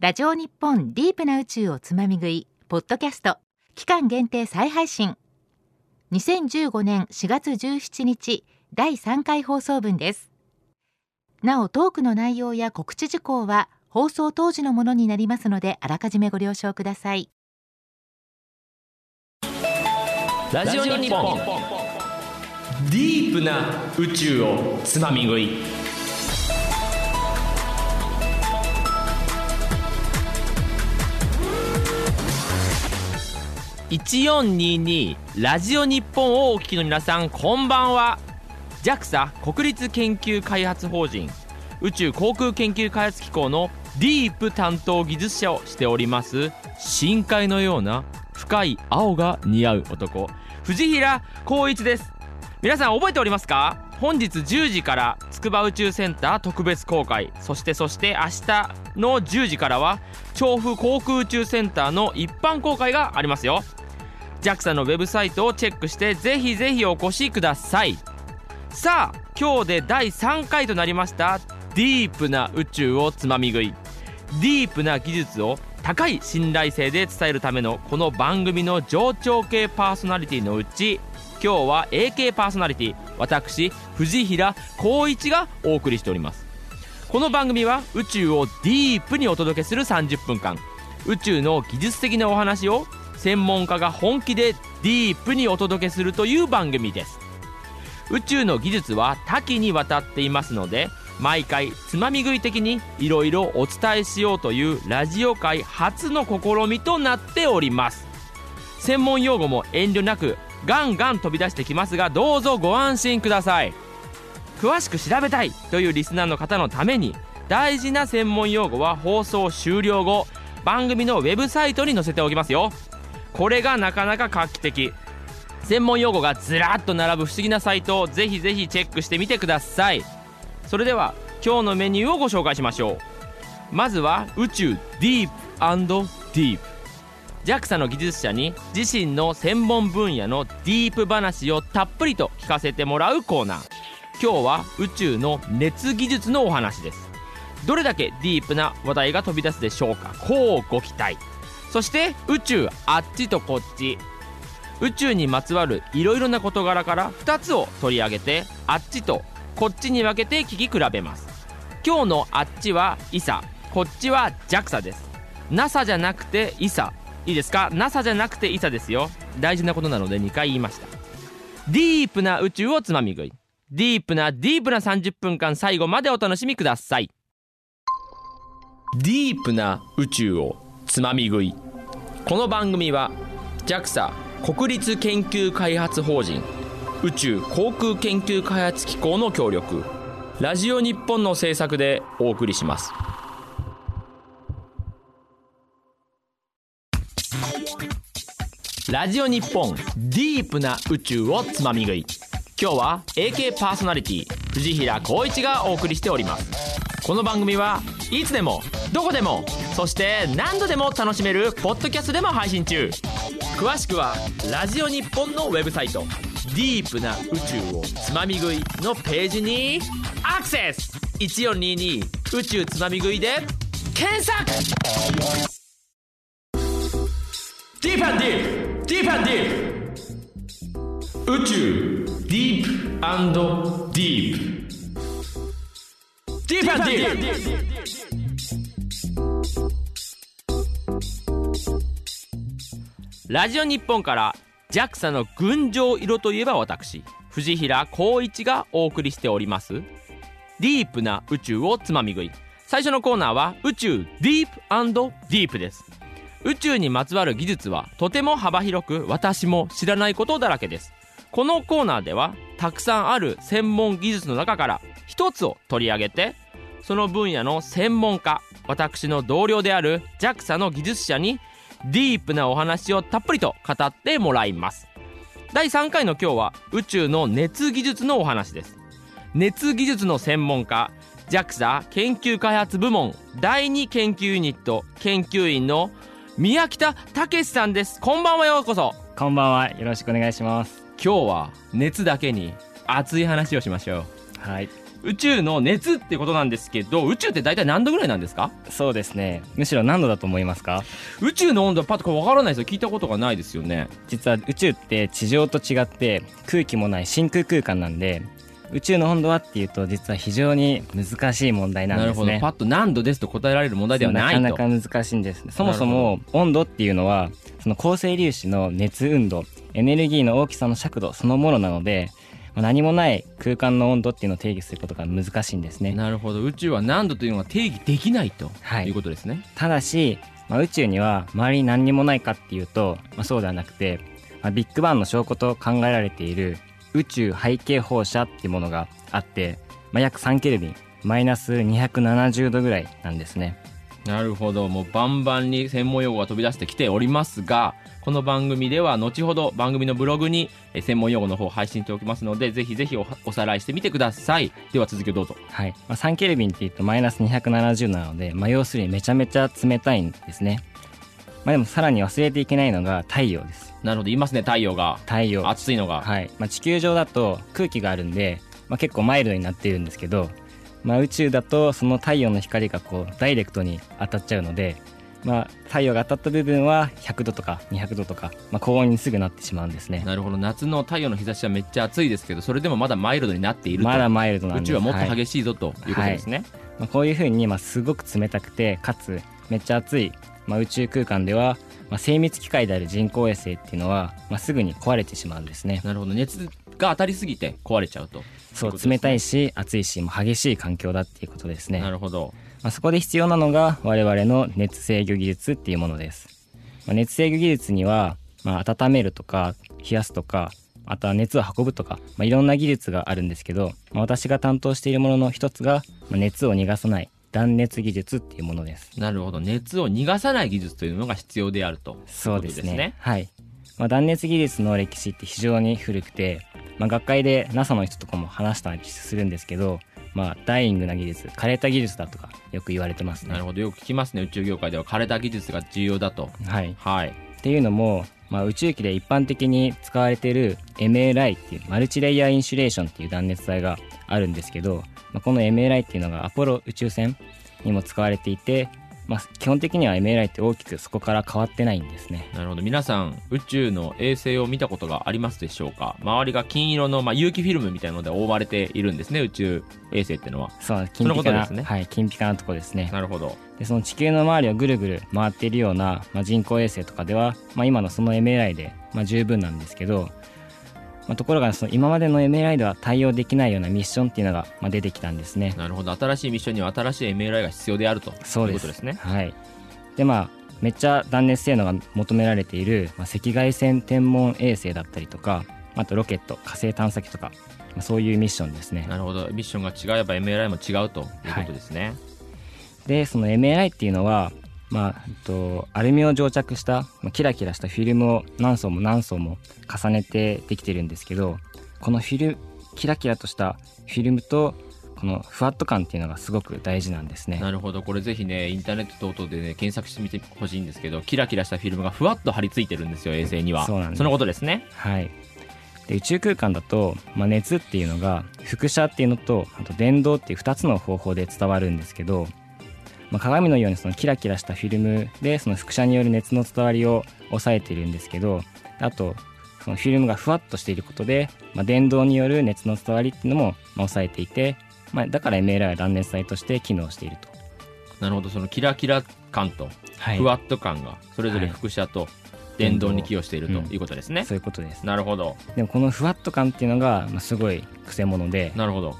ラジオ日本ディープな宇宙をつまみ食いポッドキャスト。期間限定再配信。2015年4月17日第3回放送分です。なおトークの内容や告知事項は放送当時のものになりますのであらかじめご了承ください。ラジオ日本。ディープな宇宙をつまみ食い。1422ラジオ日本をお聞きの皆さんこんばんは。JAXA 国立研究開発法人宇宙航空研究開発機構のディープ担当技術者をしております深海のような深い青が似合う男藤平光一です。皆さん覚えておりますか？本日10時から筑波宇宙センター特別公開。そしてそして明日の10時からは調布航空宇宙センターの一般公開がありますよ。JAXA のウェブサイトをチェックしてぜひぜひお越しください。さあ今日で第3回となりました。ディープな宇宙をつまみ食い。ディープな技術を高い信頼性で伝えるためのこの番組の上長系パーソナリティのうち今日は AK パーソナリティ私藤平光一がお送りしております。この番組は宇宙をディープにお届けする30分間。宇宙の技術的なお話を専門家が本気でディープにお届けするという番組です。宇宙の技術は多岐にわたっていますので毎回つまみ食い的にいろいろお伝えしようというラジオ界初の試みとなっております。専門用語も遠慮なくガンガン飛び出してきますがどうぞご安心ください。詳しく調べたいというリスナーの方のために大事な専門用語は放送終了後番組のウェブサイトに載せておきますよ。これがなかなか画期的。専門用語がずらっと並ぶ不思議なサイトをぜひぜひチェックしてみてください。それでは今日のメニューをご紹介しましょう。まずは宇宙ディープディープ。JAXA の技術者に自身の専門分野のディープ話をたっぷりと聞かせてもらうコーナー。今日は宇宙の熱技術のお話です。どれだけディープな話題が飛び出すでしょうか。こうご期待。そして宇宙あっちとこっち。宇宙にまつわるいろいろな事柄から2つを取り上げてあっちとこっちに分けて聞き比べます。今日のあっちは ESA こっちは JAXA です。NASA じゃなくて ESA いいですか？NASA じゃなくて ESA ですよ。大事なことなので2回言いました。ディープな宇宙をつまみ食い。ディープなディープな30分間最後までお楽しみください。ディープな宇宙をつまみ食い。この番組は JAXA 国立研究開発法人宇宙航空研究開発機構の協力ラジオ日本の制作でお送りします。ラジオ日本ディープな宇宙をつまみ食い。今日は AK パーソナリティ藤平光一がお送りしております。この番組はいつでもどこでもそして何度でも楽しめるポッドキャストでも配信中。詳しくはラジオ日本のウェブサイト「ディープな宇宙をつまみ食い」のページにアクセス。1422宇宙つまみ食いで検索。ディープディープディープ。ディープ宇宙ディープ。ディープディープディープ。ラジオ日本から JAXA の群青色といえば私藤平光一がお送りしております。ディープな宇宙をつまみ食い。最初のコーナーは宇宙ディープディープです。宇宙にまつわる技術はとても幅広く私も知らないことだらけです。このコーナーではたくさんある専門技術の中から一つを取り上げてその分野の専門家私の同僚である JAXA の技術者にディープなお話をたっぷりと語ってもらいます。第3回の今日は宇宙の熱技術のお話です。熱技術の専門家 JAXA 研究開発部門第2研究ユニット研究員の宮北武さんです。こんばんはようこそ。こんばんは。よろしくお願いします。今日は熱だけに熱い話をしましょう。はい宇宙の熱ってことなんですけど宇宙って大体何度ぐらいなんですか？そうですね。むしろ何度だと思いますか？宇宙の温度はパッとこれ分からないですよ。聞いたことがないですよね。実は宇宙って地上と違って空気もない真空空間なんで宇宙の温度はっていうと実は非常に難しい問題なんなるですね。ほど。パッと何度ですと答えられる問題ではないと。なかなか難しいんです。そもそも温度っていうのはその恒星粒子の熱運動エネルギーの大きさの尺度そのものなのでまあ何もない空間の温度っていうのを定義することが難しいんですね。なるほど。宇宙は何度というのが定義できないとはい。いうことですね、ただし、まあ、宇宙には周りに何にもないかっていうと、まあ、そうではなくて、まあ、ビッグバンの証拠と考えられている宇宙背景放射っていうものがあって、まあ、約3ケルビンマイナス270度ぐらいなんですねなるほど。もうバンバンに専門用語が飛び出してきておりますがこの番組では後ほど番組のブログにえ専門用語の方を配信しておきますのでぜひぜひおおさらいしてみてください。では続きをどうぞ。はい、まあ、3ケルビンっていうとマイナス270なので、まあ、要するにめちゃめちゃ冷たいんですね。まあでもさらに忘れていけないのが太陽です。なるほど。言いますね太陽が。太陽。暑いのが、はい。まあ、地球上だと空気があるんで、まあ、結構マイルドになっているんですけど、まあ、宇宙だとその太陽の光がこうダイレクトに当たっちゃうので、まあ、太陽が当たった部分は100度とか200度とか、まあ、高温にすぐなってしまうんですね。なるほど。夏の太陽の日差しはめっちゃ暑いですけどそれでもまだマイルドになっていると。まだマイルドなん宇宙はもっとい激しいぞということですね、まあ、こういうふうに、まあ、すごく冷たくてかつめっちゃ暑い、まあ、宇宙空間では、まあ、精密機械である人工衛星っていうのは、まあ、すぐに壊れてしまうんですね。なるほど。熱が当たりすぎて壊れちゃうと。そう冷たいし暑いし激しい環境だっていうことですね。なるほど。まあ、そこで必要なのが我々の熱制御技術っていうものです、まあ、熱制御技術には、まあ、温めるとか冷やすとかあとは熱を運ぶとか、まあ、いろんな技術があるんですけど、まあ、私が担当しているものの一つが、まあ、熱を逃がさない断熱技術っていうものです。なるほど。熱を逃がさない技術というのが必要であるとそうですね。いうですね。はい、まあ、断熱技術の歴史って非常に古くて、まあ、学会で NASA の人とかも話したりするんですけど、まあ、ダイイングな技術枯れた技術だとかよく言われてますね。なるほど。よく聞きますね。宇宙業界では枯れた技術が重要だと。はい。はい。っていうのも、まあ、宇宙機で一般的に使われている MLI っていうマルチレイヤーインシュレーションっていう断熱材があるんですけど、まあ、この MLI っていうのがアポロ宇宙船にも使われていて、まあ、基本的には MLI って大きくそこから変わってないんですね。なるほど。皆さん宇宙の衛星を見たことがありますでしょうか？周りが金色の、まあ、有機フィルムみたいなので覆われているんですね宇宙衛星ってのは。そう金ピカな、ですね。はい、金ピカなとこですね。なるほどでその地球の周りをぐるぐる回っているような、まあ、人工衛星とかでは、まあ、今のその MLI で、まあ、十分なんですけど、まあ、ところがその今までの MLI では対応できないようなミッションっていうのが、まあ、出てきたんですね。なるほど。新しいミッションには新しい MLI が必要であるとそういうことですね。はい。でまあめっちゃ断熱性能が求められている、まあ、赤外線天文衛星だったりとかあとロケット火星探査機とか、まあ、そういうミッションですね。なるほど。ミッションが違えば MLI も違うということですね、でその MLI っていうのはまあ、えっと、アルミを蒸着した、まあ、キラキラしたフィルムを何層も何層も重ねてできてるんですけどこのフィルキラキラとしたフィルムとこのふわっと感っていうのがすごく大事なんですね。なるほど。これぜひねインターネット等々でね検索してみてほしいんですけどキラキラしたフィルムがふわっと貼り付いてるんですよ衛星には。そうなんです。のことですね。はい。で宇宙空間だと、まあ、熱っていうのが輻射っていうのとあと電動っていう2つの方法で伝わるんですけど、まあ、鏡のようにそのキラキラしたフィルムでその輻射による熱の伝わりを抑えているんですけどあとそのフィルムがふわっとしていることで、まあ、電動による熱の伝わりっていうのもまあ抑えていて、まあ、だから MLI は断熱材として機能していると。なるほど。そのキラキラ感とはふわっと感がそれぞれ輻射と電動に寄与しているとうん。いうことですね、そういうことです。なるほど。でもこのふわっと感っていうのが、まあ、すごいくせ者で、なるほど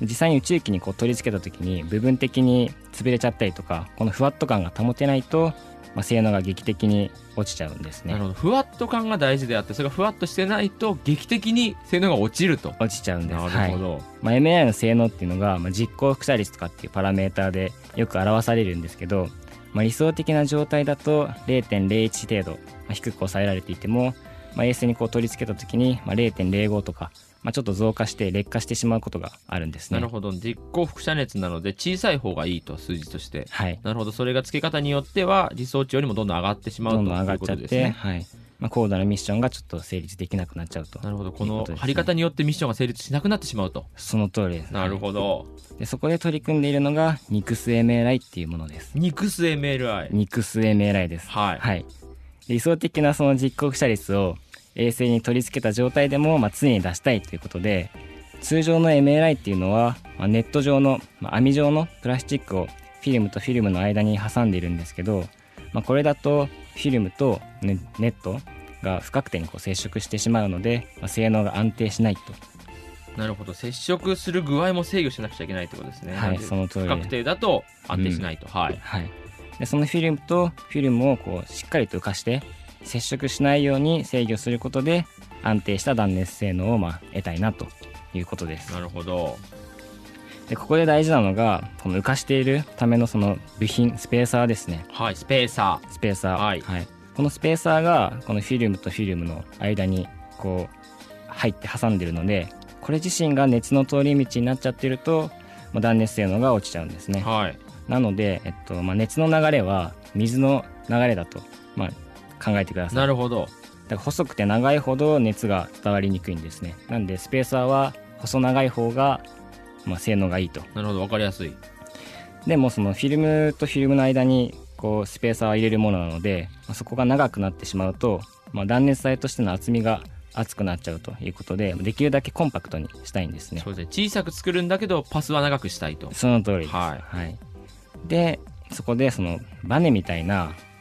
実際に宇宙機にこう取り付けた時に部分的に潰れちゃったりとかこのふわっと感が保てないと、まあ、性能が劇的に落ちちゃうんですね。なるほど。ふわっと感が大事であってそれがふわっとしてないと劇的に性能が落ちると。落ちちゃうんです。なるはい。ほど、まあ、MAI の性能っていうのが、まあ、実行輻射率とかっていうパラメーターでよく表されるんですけど、まあ、理想的な状態だと0.01程度、まあ、低く抑えられていても、まあ、衛星にこう取り付けた時に、まあ、0.05とか、まあ、ちょっと増加して劣化してしまうことがあるんですね。なるほど。実行輻射熱なので小さい方がいいと数字として。はい。なるほど。それが付け方によっては理想値よりもどんどん上がってしまうとどんどん上がいうっちゃって、ことですねはい。まあ、高度なミッションがちょっと成立できなくなっちゃうと。なるほど。このいうことですね。貼り方によってミッションが成立しなくなってしまうと。その通りです、なるほど。でそこで取り組んでいるのがニクス MLI っていうものです。ニクス MLI ニクス MLI です。はい。はい、理想的なその実行射率を衛星に取り付けた状態でも、まあ、常に出したいということで通常の MLI っていうのは、まあ、ネット状の、まあ、網状のプラスチックをフィルムとフィルムの間に挟んでいるんですけど、まあ、これだとフィルムとネネットが不確定にこう接触してしまうので、まあ、性能が安定しないと。なるほど。接触する具合も制御しなくちゃいけないってことですね。はいその通り不確定だと安定しないと、はい。はい、でそのフィルムとフィルムをこうしっかりと浮かして接触しないように制御することで安定した断熱性能をまあ得たいなということです。なるほど。でここで大事なのがこの浮かしているためのその部品スペーサーですね。はいスペーサスペーサー。はい。このスペーサーがこのフィルムとフィルムの間にこう入って挟んでるのでこれ自身が熱の通り道になっちゃってると、まあ、断熱性能が落ちちゃうんですね。ーはい。なので、えっとまあ、熱の流れは水の流れだと、まあ、考えてください。なるほど。だから細くて長いほど熱が伝わりにくいんですね。なんでスペーサーは細長い方が、まあ、性能がいいと。なるほど分かりやすい。でもそのフィルムとフィルムの間にこうスペーサーを入れるものなので、まあ、そこが長くなってしまうと、まあ、断熱材としての厚みが厚くなっちゃうということでできるだけコンパクトにしたいんですね。そうですね。小さく作るんだけどパスは長くしたいと。その通りです、はい。でそこでそのバネみたいな、まあ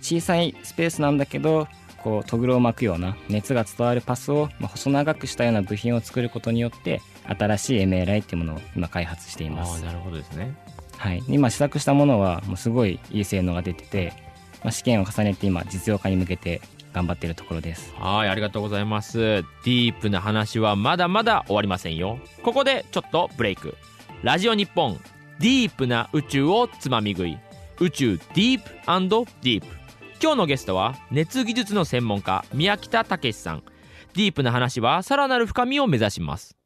小さいスペースなんだけどこうトグロを巻くような熱が伝わるパスを、まあ細長くしたような部品を作ることによって新しい MLI っていうものを今開発しています。ああなるほどですね。はい、今試作したものはもうすごいいい性能が出てて、まあ、試験を重ねて今実用化に向けて頑張っているところです。はいありがとうございます。ディープな話はまだまだ終わりませんよ。ここでちょっとブレイク。ラジオ日本ディープな宇宙をつまみ食い宇宙ディープディープ今日のゲストは熱技術の専門家宮北武さん。ディープな話はさらなる深みを目指します。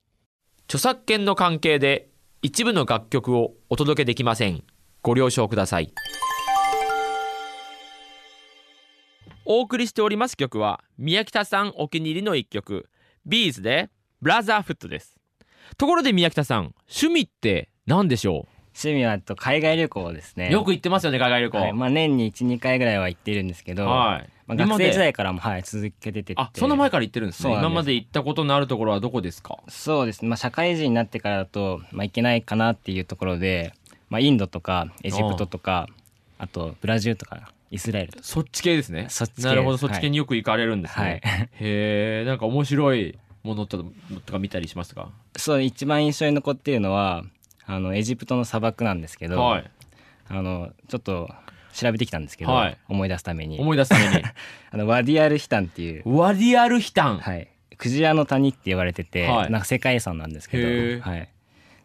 著作権の関係で一部の楽曲をお届けできません。ご了承ください。お送りしております曲は宮北さんお気に入りの一曲ビーズでブラザーフットです。ところで宮北さん趣味って何でしょう？趣味はと海外旅行ですね。うよく行ってますよね海外旅行。はい。まあ、年に12回ぐらいは行ってるんですけど、はい。まあ、学生時代からも、はい、続けててあそんな前から行ってるんですね。今まで行ったことのあるところはどこですか？そうです。ね、まあ、社会人になってからだと、まあ、行けないかなっていうところで、まあ、インドとかエジプトとかあとブラジルとかイスラエルとか。そっち系ですね。そっち系。なるほど。そっち系によく行かれるんですね、はい。へえんか面白いものととか見たりしますか？そう一番印象に残っているのはあのエジプトの砂漠なんですけど、はい。あのちょっと調べてきたんですけど、はい。思い出すために。思い出すために。あのワディアルヒタンっていう、ワディアルヒタン、はい、クジラの谷って言われてて、はい。なんか世界遺産なんですけど、はい、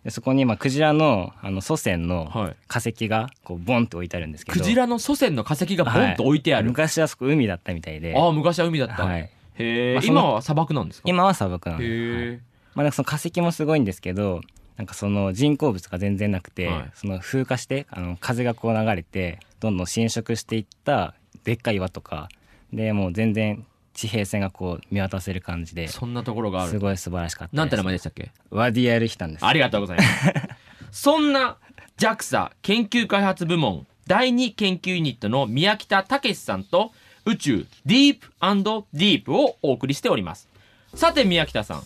でそこにまあクジラのあの祖先のはい。化石がこうボンって置いてあるんですけど。クジラの祖先の化石がボンと置いてあはいる、昔はそこ海だったみたいで。ああ昔は海だった、はい。へえ、まあ今は砂漠なんですか？今は砂漠なんです、はい。まあ、なんかその化石もすごいんですけどなんかその人工物が全然なくて、はい。その風化してあの風がこう流れてどんどん侵食していったでっかい岩とかでもう全然地平線がこう見渡せる感じでそんなところがある。すごい素晴らしかったなんて名前でしたっけ？ワディアルヒタンです。ありがとうございます。そんな JAXA 研究開発部門第2研究ユニットの宮北武さんと宇宙ディープディープをお送りしております。さて宮北さん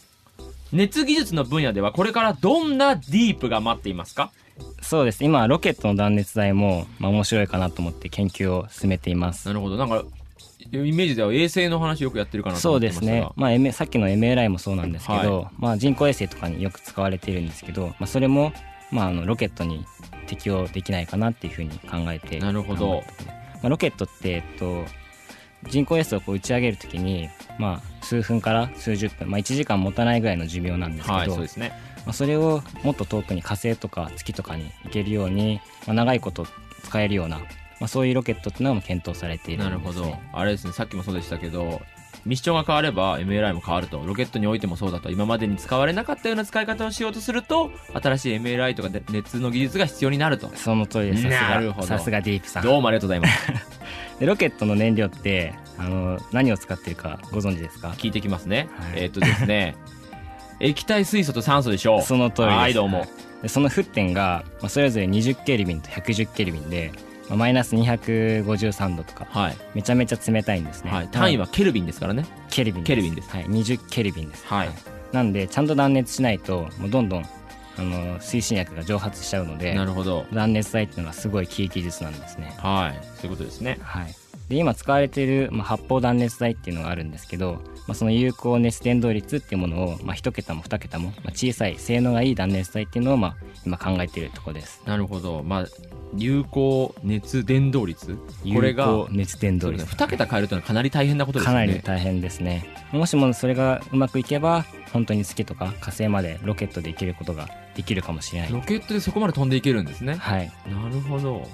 熱技術の分野ではこれからどんなディープが待っていますか？そうです。今ロケットの断熱材も、まあ、面白いかなと思って研究を進めています。なるほど。なんかイメージでは衛星の話よくやってるかなとそう思ってましたが。ですね、まあ、M- さっきの MLI もそうなんですけど、はまあ、人工衛星とかによく使われているんですけど、まあ、それも、まあ、あのロケットに適用できないかなっていうふうに考えてなるほど。まあ、ロケットって、えっと、人工衛星をこう打ち上げるときに、まあ、数分から数十分、まあ、1時間持たないぐらいの寿命なんですけど、はいそうですね。まあ、それをもっと遠くに火星とか月とかに行けるように、まあ、長いこと使えるような、まあ、そういうロケットっていうのも検討されているなんるほです、ね、ど。あれですねさっきもそうでしたけどミッションが変われば MLI も変わると。ロケットにおいてもそうだと。今までに使われなかったような使い方をしようとすると新しい MLI とかで熱の技術が必要になると。その通りです。さすなるほどがさすがディープさん。どうもありがとうございます。でロケットの燃料ってあの何を使ってるかご存知ですか？聞いてきますね、はい。えーっとですね 液体水素と酸素でしょう。その通りです。はいどうも、でその沸点が、まあ、それぞれ20ケルビンと110ケルビンで、まあ、マイナス253度とかはい、めちゃめちゃ冷たいんですね、はい、単位はケルビンですからね。ケルビンです。ケルビンです。はい、20ケルビンです。はい。なんでちゃんと断熱しないともうどんどんあの推進薬が蒸発しちゃうのでなるほど。断熱材っていうのはすごいキー技術なんですね。はい。そういうことですね。はいで今使われている、まあ、発泡断熱材っていうのがあるんですけど、まあ、その有効熱伝導率っていうものを、まあ、1桁も2桁も、まあ、小さい性能がいい断熱材っていうのを、まあ、今考えているところです。なるほど。まあ有効熱伝導率？これが熱伝導率。2桁変えるというのはかなり大変なことですね。なり大変ですね。もしもそれがうまくいけば本当に月とか火星までロケットで行けることができるかもしれない。ロケットでそこまで飛んでいけるんですね。はい。なるほど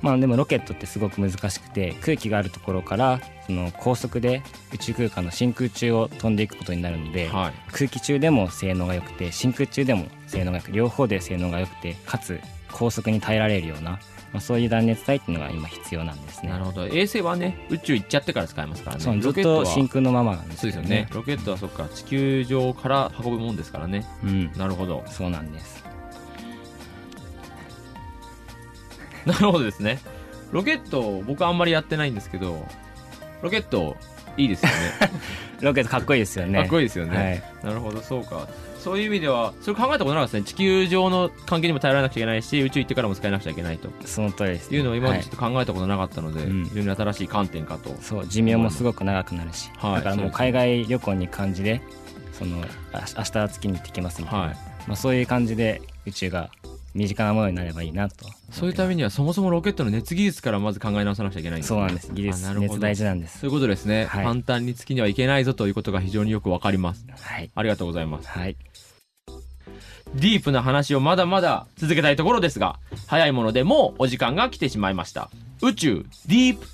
まあでもロケットってすごく難しくて空気があるところからその高速で宇宙空間の真空中を飛んでいくことになるので、はい。空気中でも性能が良くて真空中でも性能が良く両方で性能が良くてかつ高速に耐えられるような、まあ、そういう断熱材っていうのが今必要なんですね。なるほど。衛星はね宇宙行っちゃってから使えますからね。ずっロケットはと真空のままなんですそうですよね。ロケットはそっか地球上から運ぶもんですからね。うん。なるほど。そうなんですなるほどですね。ロケット僕あんまりやってないんですけどロケットいいですよね。ロケットかっこいいですよね。かっこいいですよね、はい。なるほどそうか。そういう意味ではそれ考えたことなかったですね。地球上の関係にも頼らなくちゃいけないし宇宙行ってからも使えなくちゃいけないと。その通りです、いうのを今までちょはっと考えたことなかったので、うん非常に新しい観点かと。そう寿命もすごく長くなるし、はい。だからもう海外旅行に感じでそのあ明日は月に行ってきますみたいな、はい。まあ、そういう感じで宇宙が身近なものになればいいなと。そういうためにはそもそもロケットの熱技術からまず考え直さなくちゃいけないんですねそうなんです。技術あなるほど。熱大事なんです。そういうことですね、はい。簡単に月にはいけないぞということが非常によくわかります。はい。ありがとうございます。はい。ディープな話をまだまだ続けたいところですが早いものでもうお時間が来てしまいました。宇宙ディープ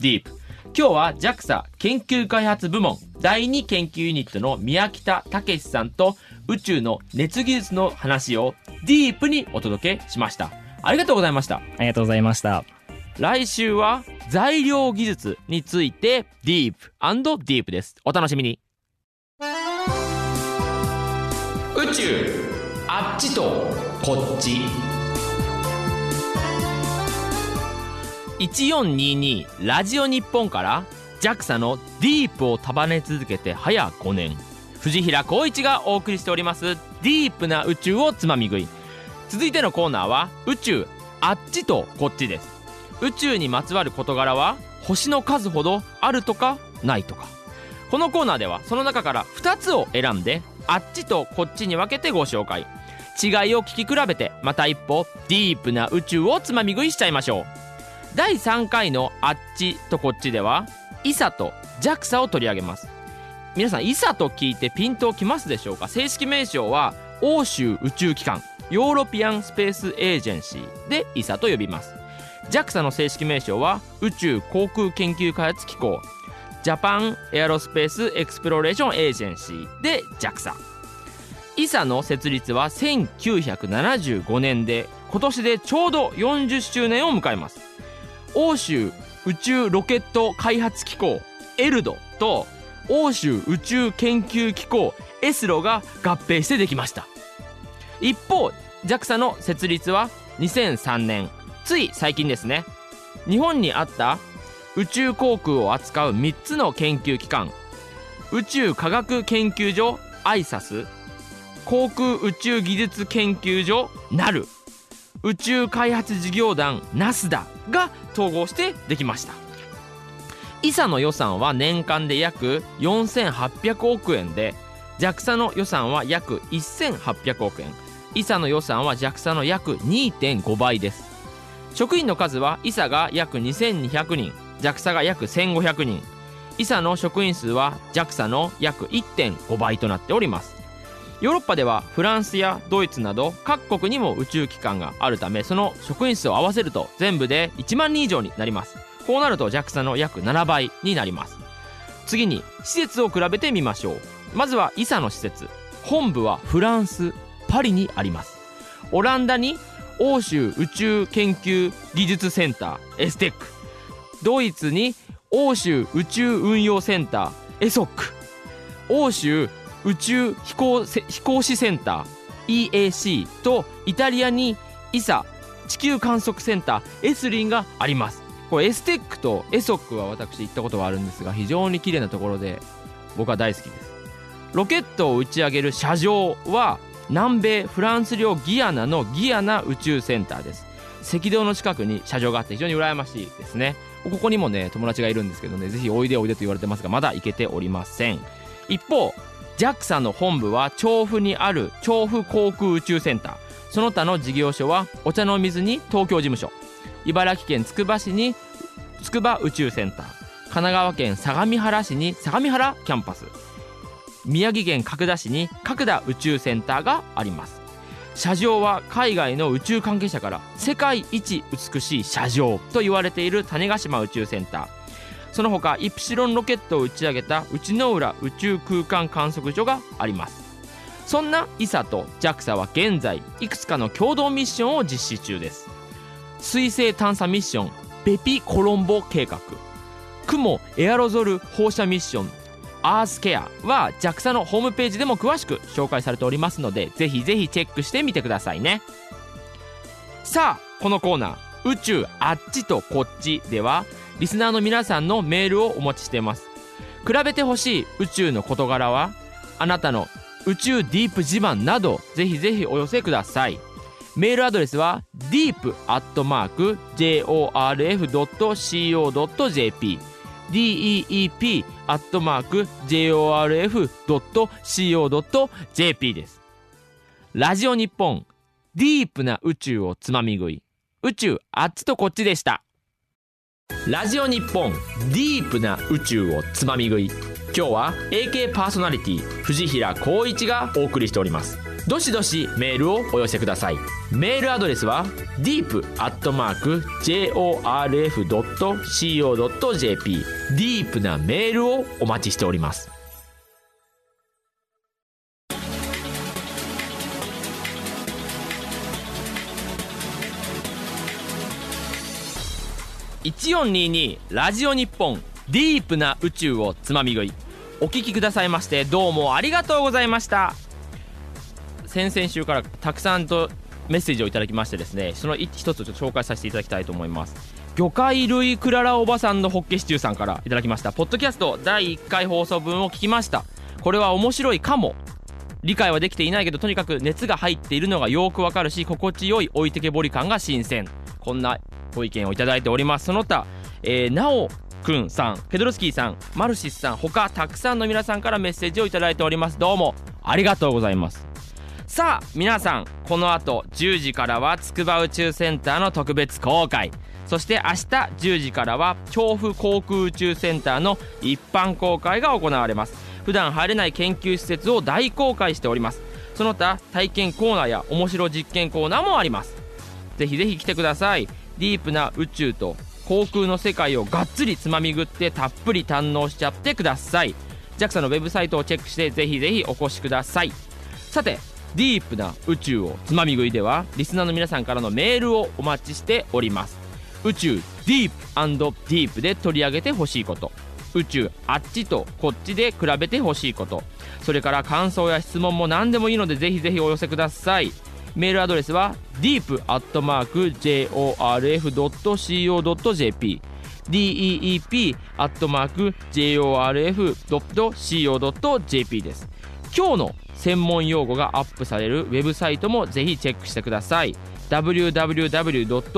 ディープ今日は JAXA 研究開発部門第2研究ユニットの宮北武さんと宇宙の熱技術の話をディープにお届けしました。ありがとうございました。ありがとうございました。来週は材料技術についてディープディープです。お楽しみに。宇宙あっちとこっち。1422ラジオ日本から JAXA のディープを束ね続けて早5年藤平光一がお送りしておりますディープな宇宙をつまみ食い。続いてのコーナーは宇宙あっちとこっちです。宇宙にまつわる事柄は星の数ほどあるとかないとか。このコーナーではその中から2つを選んであっちとこっちに分けてご紹介。違いを聞き比べてまた一歩ディープな宇宙をつまみ食いしちゃいましょう。第3回のあっちとこっちでは ESA と JAXA を取り上げます。皆さん ESA と聞いてピンときますでしょうか？正式名称は欧州宇宙機関ヨーロピアンスペースエージェンシーで ISA と呼びます。JAXA の正式名称は宇宙航空研究開発機構ジャパンエアロスペースエクスプロレーションエージェンシーで JAXA ISA の設立は1975年で今年でちょうど40周年を迎えます。欧州宇宙ロケット開発機構エルドと欧州宇宙研究機構エスロが合併してできました。一方 JAXA の設立は2003年。つい最近ですね。日本にあった宇宙航空を扱う3つの研究機関宇宙科学研究所 ISAS 航空宇宙技術研究所 NAL 宇宙開発事業団 NASDA が統合してできました。ISA の予算は年間で約4800億円で JAXA の予算は約1800億円。ISA の予算は JAXA の約2.5倍です。職員の数は ISA が約2200人 JAXA が約1500人。ISA の職員数は JAXA の約1.5倍となっております。ヨーロッパではフランスやドイツなど各国にも宇宙機関があるためその職員数を合わせると全部で1万人以上になります。こうなると JAXA の約7倍になります。次に施設を比べてみましょう。まずは ISA の施設。本部はフランスパリにあります。オランダに欧州宇宙研究技術センターエステック。ドイツに欧州宇宙運用センターエソック。欧州宇宙飛行飛行士センター EAC とイタリアに ESA 地球観測センターエスリンがあります。これエステックとエソックは私行ったことがあるんですが非常に綺麗なところで僕は大好きです。ロケットを打ち上げる射場は南米フランス領ギアナのギアナ宇宙センターです。赤道の近くに射場があって非常に羨ましいですね。ここにもね友達がいるんですけどねぜひおいでおいでと言われてますがまだ行けておりません。一方 JAXA の本部は調布にある調布航空宇宙センター。その他の事業所はお茶の水に東京事務所。茨城県つくば市に筑波宇宙センター。神奈川県相模原市に相模原キャンパス。宮城県角田市に角田宇宙センターがあります。射場は海外の宇宙関係者から世界一美しい射場と言われている種子島宇宙センター。その他イプシロンロケットを打ち上げた内之浦宇宙空間観測所があります。そんな ESA と JAXA は現在いくつかの共同ミッションを実施中です。水星探査ミッションベピコロンボ計画。雲エアロゾル放射ミッションアースケアは JAXA のホームページでも詳しく紹介されておりますのでぜひぜひチェックしてみてくださいね。さあこのコーナー。宇宙あっちとこっちではリスナーの皆さんのメールをお待ちしています。比べてほしい宇宙の事柄はあなたの宇宙ディープ自慢などぜひぜひお寄せください。メールアドレスは deep.jorf.co.jp deep.jorf.co.jp です。ラジオ日本ディープな宇宙をつまみ食い。宇宙あっちとこっちでした。ラジオ日本ディープな宇宙をつまみ食い。今日は AK パーソナリティ藤平光一がお送りしております。どしどしメールをお寄せください。メールアドレスは deep.jorf.co.jp ディープなメールをお待ちしております。1422ラジオ日本ディープな宇宙をつまみ食い。お聞きくださいましてどうもありがとうございました。先々週からたくさんとメッセージをいただきましてですねその一つちょっと紹介させていただきたいと思います。魚介類クララおばさんのホッケシチューさんからいただきました。ポッドキャスト第1回放送分を聞きました。これは面白いかも。理解はできていないけどとにかく熱が入っているのがよくわかるし心地よい置いてけぼり感が新鮮。こんなご意見をいただいております。その他、えー、なおくんさんペドロスキーさんマルシスさん他たくさんの皆さんからメッセージをいただいております。どうもありがとうございます。さあ皆さんこの後10時からは筑波宇宙センターの特別公開。そして明日10時からは調布航空宇宙センターの一般公開が行われます。普段入れない研究施設を大公開しております。その他体験コーナーや面白実験コーナーもあります。ぜひぜひ来てください。ディープな宇宙と航空の世界をがっつりつまみ食ってたっぷり堪能しちゃってください。JAXA のウェブサイトをチェックしてぜひぜひお越しください。さてディープな宇宙をつまみ食いではリスナーの皆さんからのメールをお待ちしております。宇宙ディープディープで取り上げてほしいこと。宇宙あっちとこっちで比べてほしいこと。それから感想や質問も何でもいいのでぜひぜひお寄せください。メールアドレスは deep.jorf.co.jp deep.jorf.co.jp です。今日の専門用語がアップされるウェブサイトもぜひチェックしてください。www.jorf.co.jp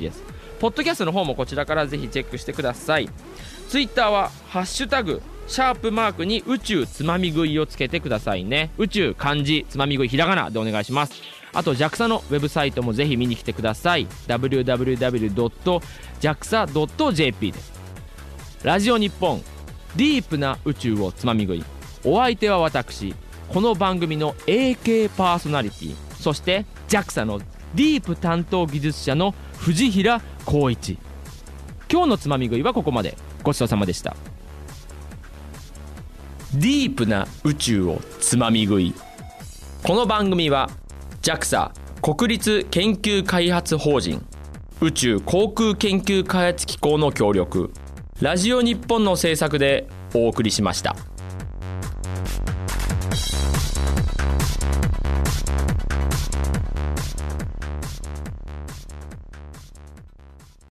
です。ポッドキャストの方もこちらからぜひチェックしてください。ツイッターはハッシュタグシャープマークに宇宙つまみ食いをつけてくださいね。宇宙漢字つまみ食いひらがなでお願いします。あと JAXA のウェブサイトもぜひ見に来てください。www.jaxa.jp です。ラジオ日本ディープな宇宙をつまみ食い。お相手は私この番組の AK パーソナリティ。そして JAXA のディープ担当技術者の藤平光一。今日のつまみ食いはここまで。ごちそうさまでした。ディープな宇宙をつまみ食い。この番組は JAXA 国立研究開発法人宇宙航空研究開発機構の協力。ラジオ日本の制作でお送りしました。